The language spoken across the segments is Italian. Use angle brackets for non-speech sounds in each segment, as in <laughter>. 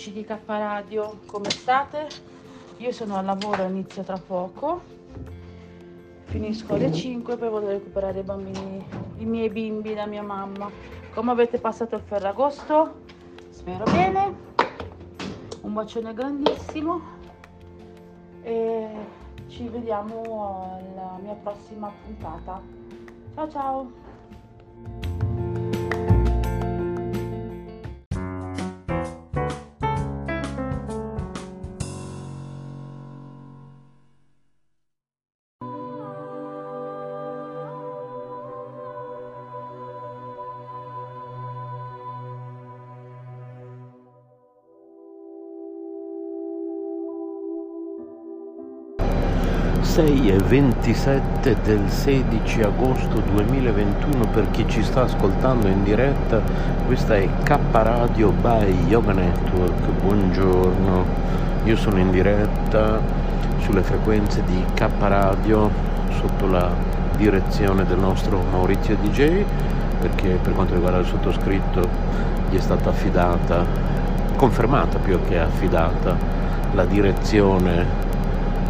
amici di K Radio, come state? Io sono al lavoro, inizio tra poco, finisco alle 5 poi vado a recuperare i bambini, i miei bimbi da mia mamma. Come avete passato il Ferragosto? Spero bene, un bacione grandissimo e ci vediamo alla mia prossima puntata. Ciao ciao! 6 e 27 del 16 agosto 2021 per chi ci sta ascoltando in diretta questa è K Radio by Yoga Network. Buongiorno. Io sono in diretta sulle frequenze di K Radio sotto la direzione del nostro Maurizio DJ perché per quanto riguarda il sottoscritto gli è stata affidata confermata più che affidata la direzione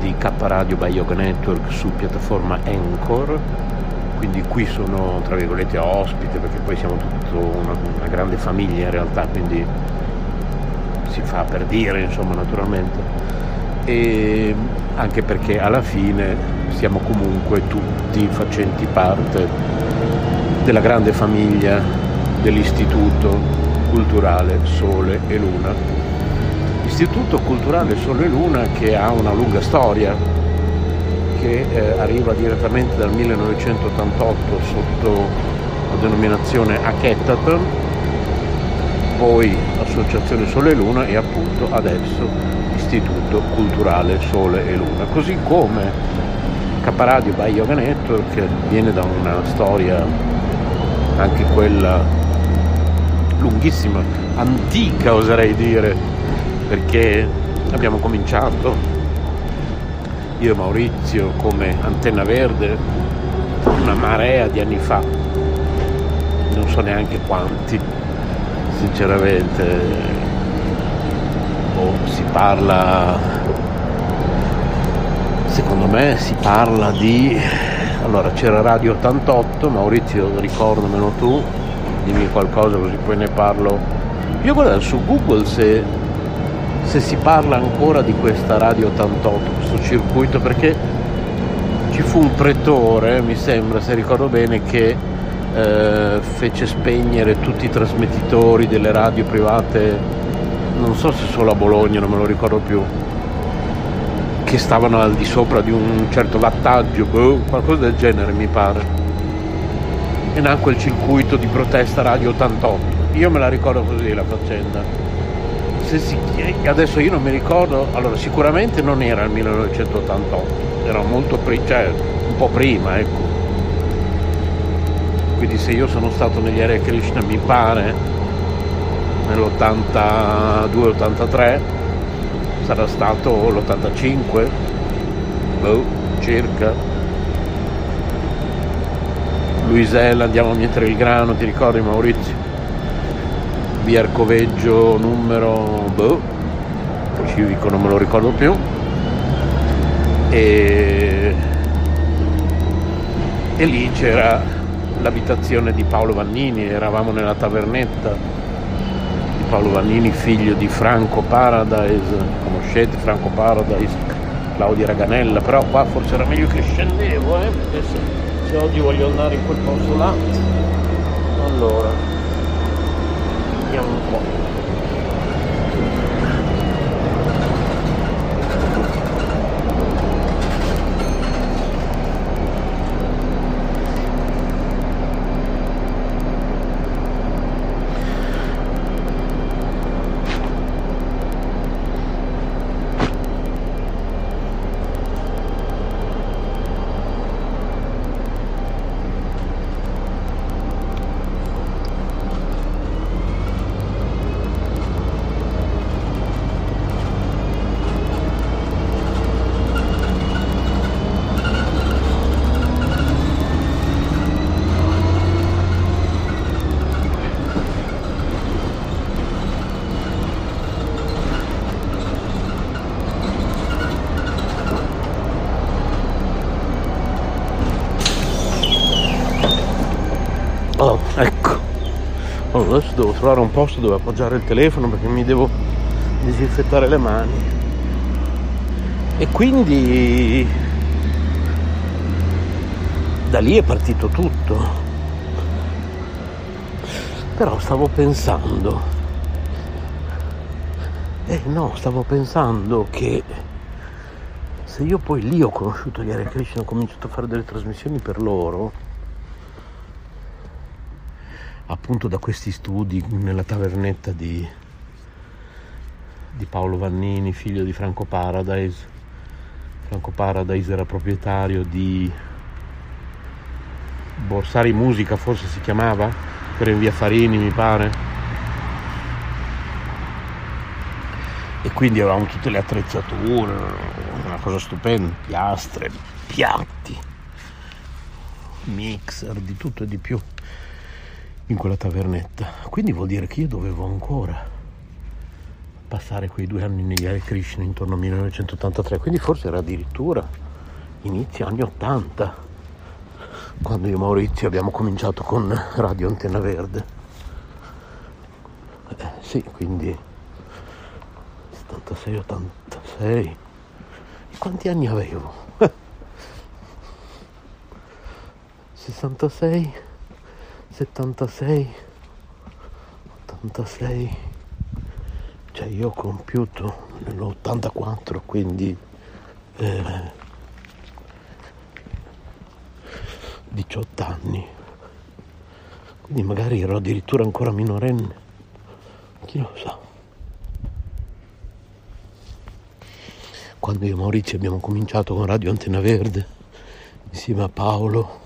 di K Radio by Yoga Network su piattaforma Anchor. Quindi qui sono tra virgolette ospite perché poi siamo tutta una, una, grande famiglia in realtà quindi si fa per dire insomma naturalmente. E anche perché alla fine siamo comunque tutti facenti parte della grande famiglia dell'istituto culturale Sole e Luna Istituto Culturale Sole Luna che ha una lunga storia, che eh, arriva direttamente dal 1988 sotto la denominazione Hackathon, poi Associazione Sole e Luna e appunto adesso Istituto Culturale Sole e Luna. Così come Caparadio by Yoga Network viene da una storia anche quella lunghissima, antica oserei dire, perché abbiamo cominciato. Io e Maurizio come antenna verde una marea di anni fa. Non so neanche quanti sinceramente. Oh, si parla secondo me si parla di allora c'era Radio 88 Maurizio ricordamelo tu dimmi qualcosa così poi ne parlo. Io guarda su Google se se si parla ancora di questa Radio 88, questo circuito, perché ci fu un pretore, mi sembra, se ricordo bene, che eh, fece spegnere tutti i trasmettitori delle radio private, non so se solo a Bologna, non me lo ricordo più, che stavano al di sopra di un certo wattaggio, boh, qualcosa del genere mi pare. E nacque il circuito di protesta Radio 88. Io me la ricordo così la faccenda se si, adesso io non mi ricordo, allora sicuramente non era il 1988, era molto prima, cioè un po' prima, ecco. Quindi se io sono stato negli Hare Krishna mi pare nell'82-83 sarà stato l'85 boh, circa Luisella andiamo a mettere il grano ti ricordi Maurizio via Arcoveggio numero boh, civico non me lo ricordo più. E, e lì c'era l'abitazione di Paolo Vannini eravamo nella tavernetta di Paolo Vannini figlio di Franco Paradise conoscete Franco Paradise Claudia Raganella però qua forse era meglio che scendevo eh, se, se oggi voglio andare in quel posto là allora vediamo un po'. Adesso devo trovare un posto dove appoggiare il telefono perché mi devo disinfettare le mani. E quindi da lì è partito tutto. Però stavo pensando, eh no, stavo pensando che se io poi lì ho conosciuto gli Hare Krishna, ho cominciato a fare delle trasmissioni per loro, appunto da questi studi nella tavernetta di, di Paolo Vannini, figlio di Franco Paradise. Franco Paradise era proprietario di Borsari Musica, forse si chiamava, per in via Farini mi pare e quindi avevamo tutte le attrezzature una cosa stupenda piastre, piatti mixer, di tutto e di più in quella tavernetta quindi vuol dire che io dovevo ancora passare quei due anni negli Hare Krishna intorno al 1983 quindi forse era addirittura inizio anni 80 quando io e Maurizio abbiamo cominciato con Radio Antenna Verde. Eh, sì, quindi 76-86. E quanti anni avevo? <laughs> 66, 76, 86. Cioè io ho compiuto nell'84, quindi... Eh, 18 anni. Quindi magari ero addirittura ancora minorenne. Chi lo sa. Quando io e Maurizio abbiamo cominciato con Radio Antena Verde, insieme a Paolo,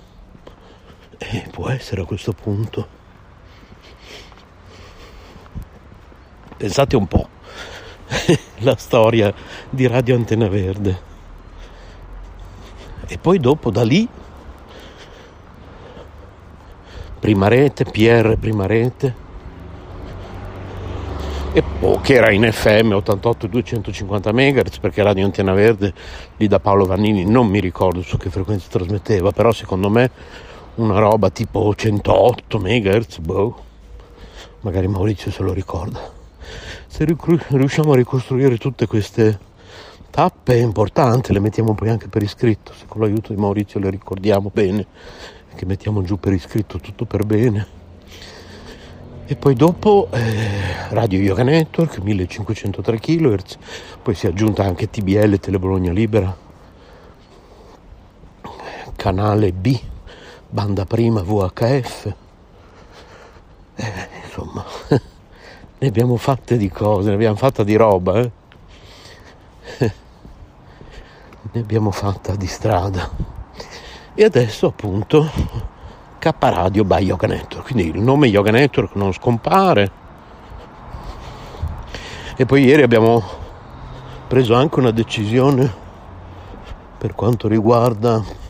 e può essere a questo punto. Pensate un po' <laughs> la storia di Radio Antena Verde. E poi dopo da lì prima rete, PR prima rete, e oh, che era in FM 88 250 MHz perché Radio Antenna Verde lì da Paolo Vannini non mi ricordo su che frequenza trasmetteva però secondo me una roba tipo 108 MHz boh. Magari Maurizio se lo ricorda. Se riusciamo a ricostruire tutte queste tappe importanti le mettiamo poi anche per iscritto. Se con l'aiuto di Maurizio le ricordiamo bene che mettiamo giù per iscritto tutto per bene. E poi dopo eh, Radio Yoga Network 1503 kHz, poi si è aggiunta anche TBL Tele Bologna Libera, canale B, banda prima VHF. Eh, insomma, <laughs> ne abbiamo fatte di cose, ne abbiamo fatta di roba, eh? <laughs> ne abbiamo fatta di strada e adesso appunto K Radio by Yoga Network quindi il nome Yoga Network non scompare e poi ieri abbiamo preso anche una decisione per quanto riguarda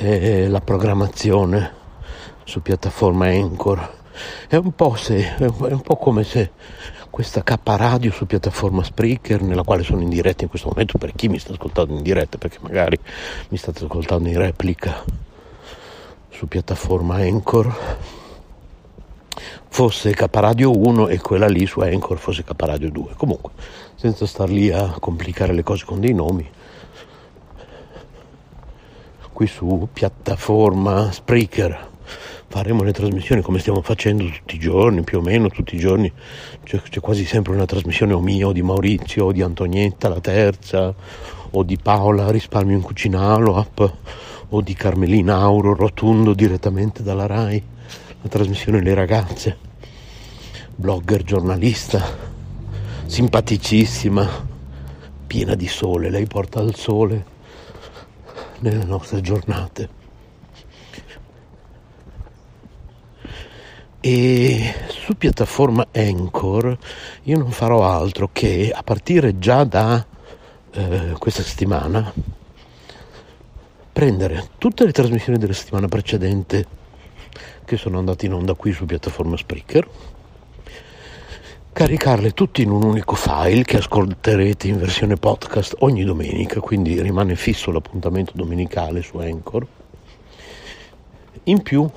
eh, la programmazione su piattaforma Anchor. È un po', se, è un po' come se questa K radio su piattaforma Spreaker nella quale sono in diretta in questo momento per chi mi sta ascoltando in diretta perché magari mi state ascoltando in replica su piattaforma Anchor fosse K Radio 1 e quella lì su Anchor fosse K Radio 2 comunque senza star lì a complicare le cose con dei nomi qui su piattaforma Spreaker. Faremo le trasmissioni come stiamo facendo tutti i giorni, più o meno tutti i giorni. C'è, c'è, quasi sempre una trasmissione o mia, o di Maurizio, o di Antonietta, la terza, o di Paola, Risparmio in Cucina Aloap, o di Carmelina Auro, Rotundo direttamente dalla RAI, la trasmissione Le ragazze, blogger, giornalista, simpaticissima, piena di sole, lei porta il sole nelle nostre giornate. e su piattaforma Anchor io non farò altro che a partire già da eh, questa settimana prendere tutte le trasmissioni della settimana precedente che sono andate in onda qui su piattaforma Spreaker caricarle tutte in un unico file che ascolterete in versione podcast ogni domenica quindi rimane fisso l'appuntamento domenicale su Anchor in più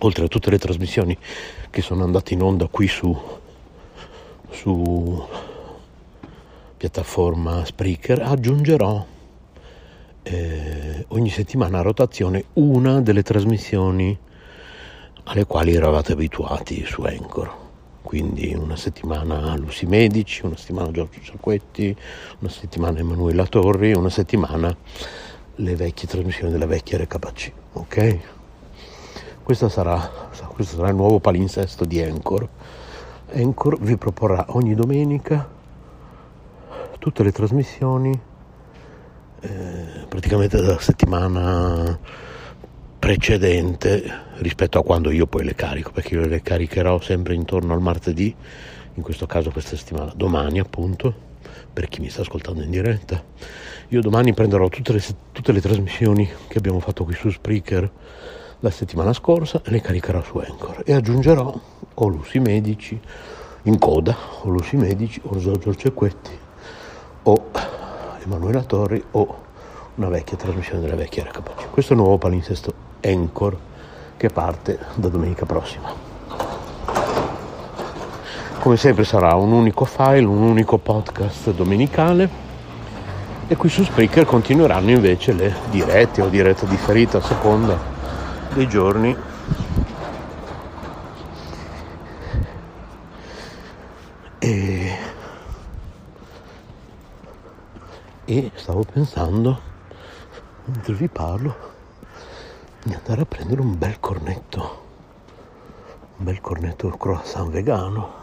oltre a tutte le trasmissioni che sono andate in onda qui su, su piattaforma Spreaker, aggiungerò eh, ogni settimana a rotazione una delle trasmissioni alle quali eravate abituati su Anchor. Quindi una settimana Lucy Medici, una settimana Giorgio Ciacquetti, una settimana Emanuela Torri, una settimana le vecchie trasmissioni della vecchia RKC. Ok? Questo sarà, questo sarà il nuovo palinsesto di Anchor. Anchor vi proporrà ogni domenica tutte le trasmissioni eh, praticamente dalla settimana precedente rispetto a quando io poi le carico, perché io le caricherò sempre intorno al martedì, in questo caso questa settimana, domani appunto, per chi mi sta ascoltando in diretta. Io domani prenderò tutte le, tutte le trasmissioni che abbiamo fatto qui su Spreaker la settimana scorsa e le caricherò su Anchor e aggiungerò o Lucy Medici in coda, o Lucy Medici, o Giorgio Cecchetti, o Emanuela Torri, o una vecchia trasmissione della vecchia RKC. Questo è il nuovo palinsesto Anchor che parte da domenica prossima. Come sempre sarà un unico file, un unico podcast domenicale e qui su Spreaker continueranno invece le dirette o diretta differita a seconda dei giorni e, e stavo pensando mentre vi parlo di andare a prendere un bel cornetto, un bel cornetto croissant vegano.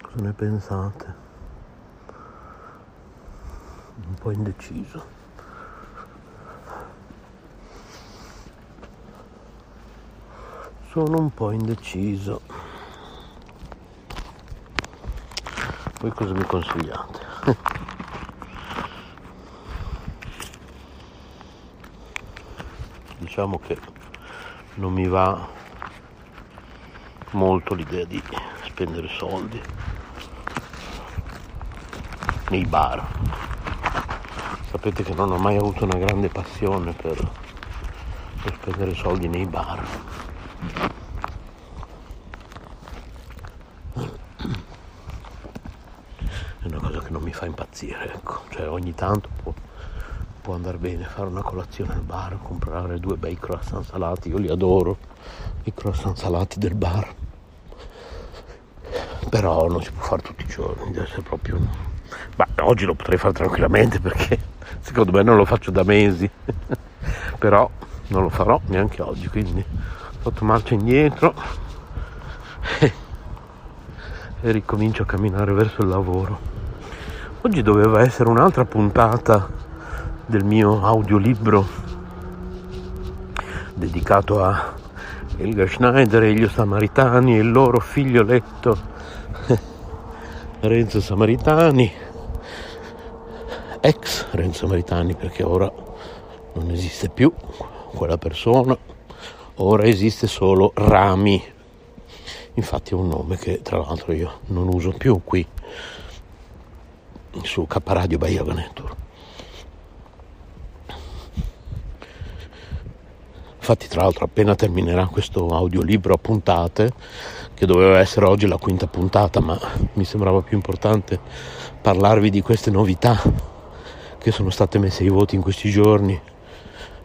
Cosa ne pensate? Un po' indeciso. Sono un po' indeciso. Voi cosa mi consigliate? Diciamo che non mi va molto l'idea di spendere soldi nei bar. Sapete che non ho mai avuto una grande passione per, per spendere soldi nei bar. È una cosa che non mi fa impazzire, ecco. Cioè ogni tanto può andare bene fare una colazione al bar, comprare due bei croissant salati, io li adoro, i croissant salati del bar. Però non si può fare tutti i giorni, deve essere proprio... Ma oggi lo potrei fare tranquillamente perché <laughs> secondo me non lo faccio da mesi. <laughs> Però non lo farò neanche oggi, quindi sotto marcia indietro <laughs> e ricomincio a camminare verso il lavoro. Oggi doveva essere un'altra puntata del mio audiolibro dedicato a Elga Schneider e gli Samaritani e il loro figlioletto <laughs> Renzo Samaritani, ex Renzo Samaritani perché ora non esiste più quella persona, ora esiste solo Rami. Infatti è un nome che tra l'altro io non uso più qui su K Radio Bahia Veneto. Infatti, tra l'altro, appena terminerà questo audiolibro a puntate, che doveva essere oggi la quinta puntata, ma mi sembrava più importante parlarvi di queste novità che sono state messe ai voti in questi giorni,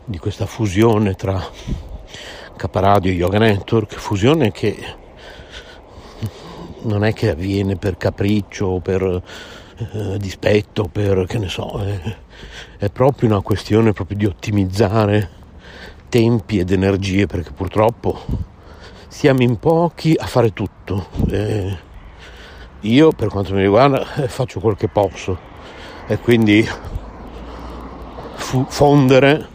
di questa fusione tra Caparadio e Yoga Network, fusione che non è che avviene per capriccio per eh, dispetto, per che ne so, è, è proprio una questione proprio di ottimizzare tempi ed energie perché purtroppo siamo in pochi a fare tutto. Eh, io per quanto mi riguarda eh, faccio quel che posso e quindi fu- fondere,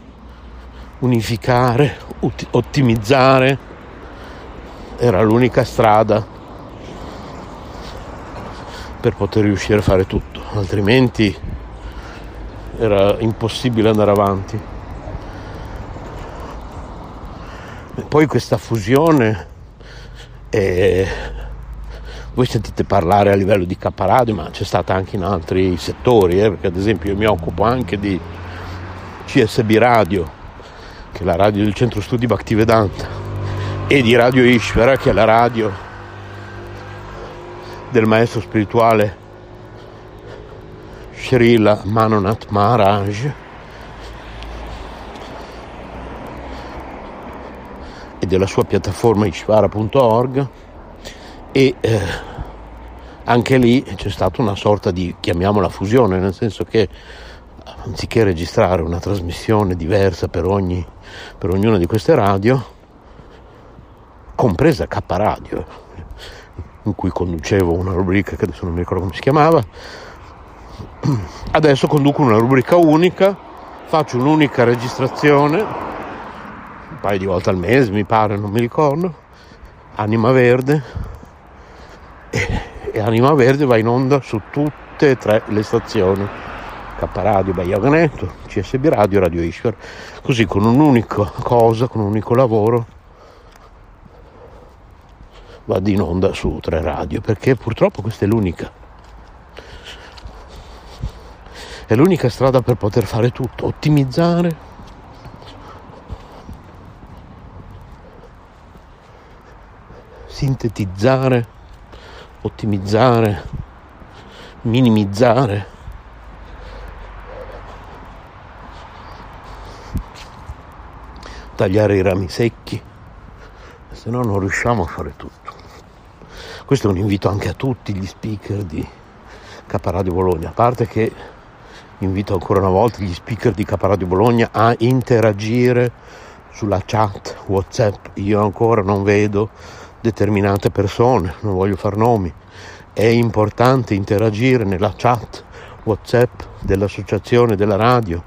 unificare, ut- ottimizzare era l'unica strada per poter riuscire a fare tutto, altrimenti era impossibile andare avanti. Poi questa fusione, eh, voi sentite parlare a livello di caparadio, ma c'è stata anche in altri settori, eh, perché ad esempio io mi occupo anche di CSB Radio, che è la radio del centro studi Bhaktivedanta, e di Radio Ishvara, che è la radio del maestro spirituale Srila Manonath Maharaj, della sua piattaforma ishvara.org e eh, anche lì c'è stata una sorta di, chiamiamola fusione, nel senso che anziché registrare una trasmissione diversa per, ogni, per ognuna di queste radio, compresa K Radio, in cui conducevo una rubrica che adesso non mi ricordo come si chiamava, adesso conduco una rubrica unica, faccio un'unica registrazione, paio di volte al mese mi pare, non mi ricordo, Anima Verde, e, e Anima Verde va in onda su tutte e tre le stazioni. K Radio, Network, CSB Radio, Radio Ishwar, così con un'unica cosa, con un unico lavoro vado in onda su tre radio perché purtroppo questa è l'unica. È l'unica strada per poter fare tutto ottimizzare sintetizzare ottimizzare minimizzare tagliare i rami secchi se no non riusciamo a fare tutto questo è un invito anche a tutti gli speaker di Caparadio Bologna, a parte che invito ancora una volta gli speaker di Caparadio Bologna a interagire sulla chat WhatsApp. Io ancora non vedo determinate persone, non voglio far nomi. È importante interagire nella chat WhatsApp dell'associazione della radio.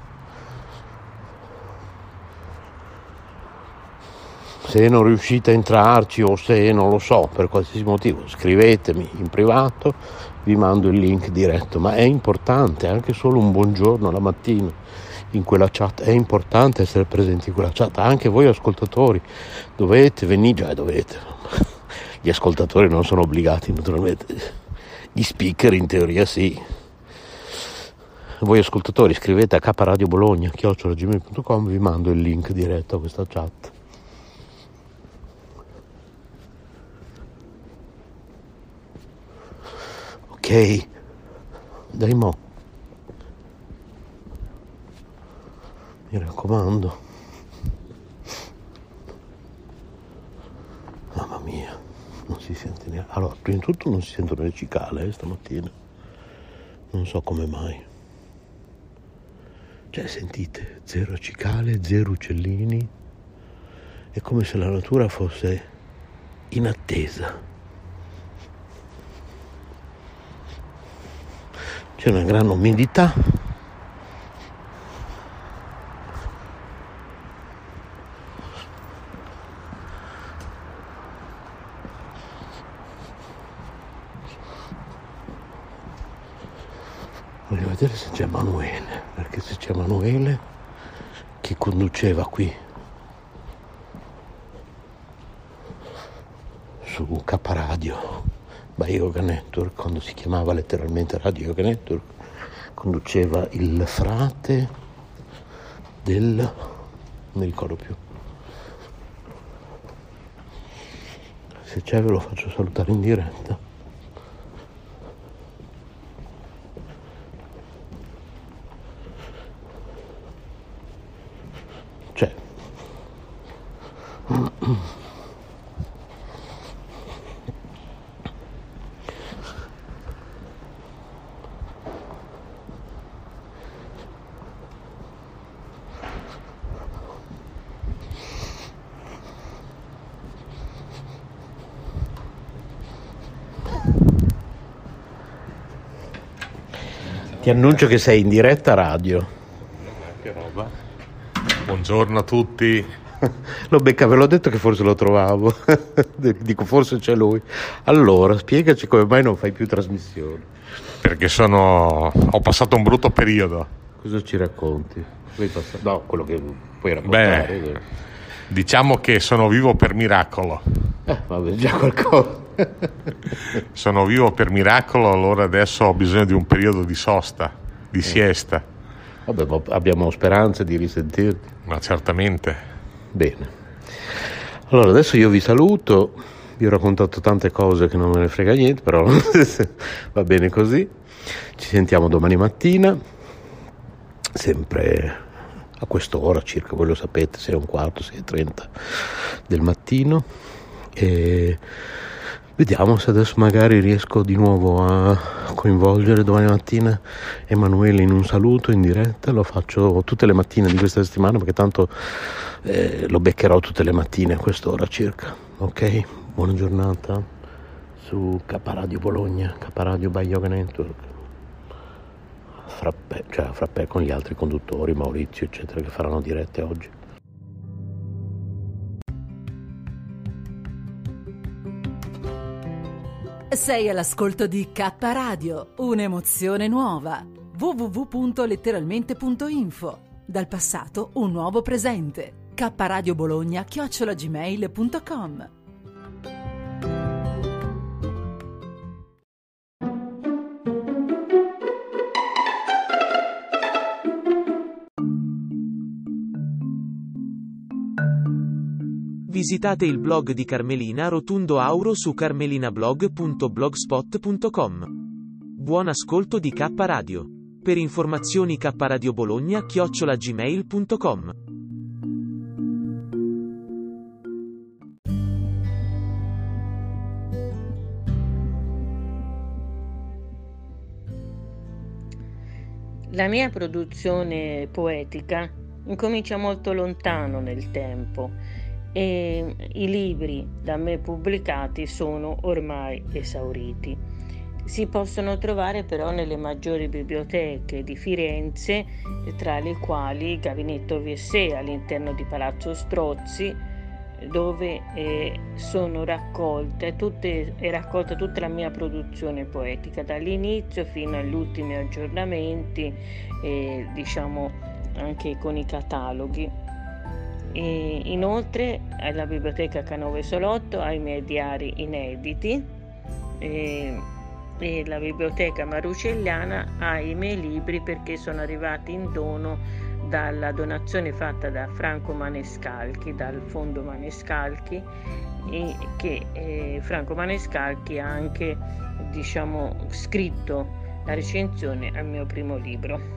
Se non riuscite a entrarci o se non lo so per qualsiasi motivo scrivetemi in privato vi mando il link diretto. Ma è importante anche solo un buongiorno la mattina in quella chat. È importante essere presenti in quella chat. Anche voi ascoltatori. Dovete venire già dovete. <laughs> Gli ascoltatori non sono obbligati naturalmente. Gli speaker in teoria sì. Voi ascoltatori scrivete a kradiobologna chiocciolagmail.com vi mando il link diretto a questa chat. Ok. Dai mo mi raccomando. Mamma mia non si sente neanche allora prima di tutto non si sentono le cicale eh, stamattina. Non so come mai. Cioè sentite zero cicale zero uccellini. È come se la natura fosse in attesa. C'è una gran umidità voglio vedere se c'è Emanuele perché se c'è Emanuele che conduceva qui su K Radio by Yoga Network, quando si chiamava letteralmente Radio Yoga Network, conduceva il frate del... non mi ricordo più. Se c'è ve lo faccio salutare in diretta. C'è. Ti annuncio che sei in diretta radio. Che roba. Buongiorno a tutti. <laughs> Lo becca, ve l'ho detto che forse lo trovavo. <laughs> Dico, forse c'è lui. Allora, spiegaci come mai non fai più trasmissioni. Perché sono... ho passato un brutto periodo. Cosa ci racconti? No, quello che puoi raccontare. Beh, diciamo che sono vivo per miracolo. Eh, vabbè, già qualcosa. <laughs> Sono vivo per miracolo, allora adesso ho bisogno di un periodo di sosta, di siesta. Vabbè, abbiamo speranze di risentirti. Ma certamente. Bene. Allora, adesso io vi saluto, vi ho raccontato tante cose che non me ne frega niente, però <laughs> va bene così. Ci sentiamo domani mattina, sempre a quest'ora circa, voi lo sapete, 6 e un quarto, 6 e 30 del mattino. E vediamo se adesso magari riesco di nuovo a coinvolgere domani mattina Emanuele in un saluto in diretta, lo faccio tutte le mattine di questa settimana perché tanto eh, lo beccherò tutte le mattine a quest'ora circa. Ok? Buona giornata su K Radio Bologna, K Radio by Yoga Network. Frappè, cioè frappè con gli altri conduttori, Maurizio, eccetera, che faranno dirette oggi. Sei all'ascolto di K Radio, un'emozione nuova. www.letteralmente.info. Dal passato un nuovo presente. K Radio Bologna chiocciolagmail.com Visitate il blog di Carmelina Rotundo Auro su carmelinablog.blogspot.com. Buon ascolto di K Radio. Per informazioni K Radio Bologna chiocciolagmail.com. La mia produzione poetica incomincia molto lontano nel tempo e i libri da me pubblicati sono ormai esauriti. Si possono trovare però nelle maggiori biblioteche di Firenze, tra le quali Gabinetto Vessé all'interno di Palazzo Strozzi, dove eh, sono raccolte tutte, è raccolta tutta la mia produzione poetica, dall'inizio fino agli ultimi aggiornamenti, eh, diciamo anche con i cataloghi. E inoltre alla biblioteca Canove Solotto ha i miei diari inediti e, e la biblioteca Marucelliana ha i miei libri perché sono arrivati in dono dalla donazione fatta da Franco Manescalchi, dal fondo Manescalchi, che eh, Franco Manescalchi ha anche diciamo, scritto la recensione al mio primo libro.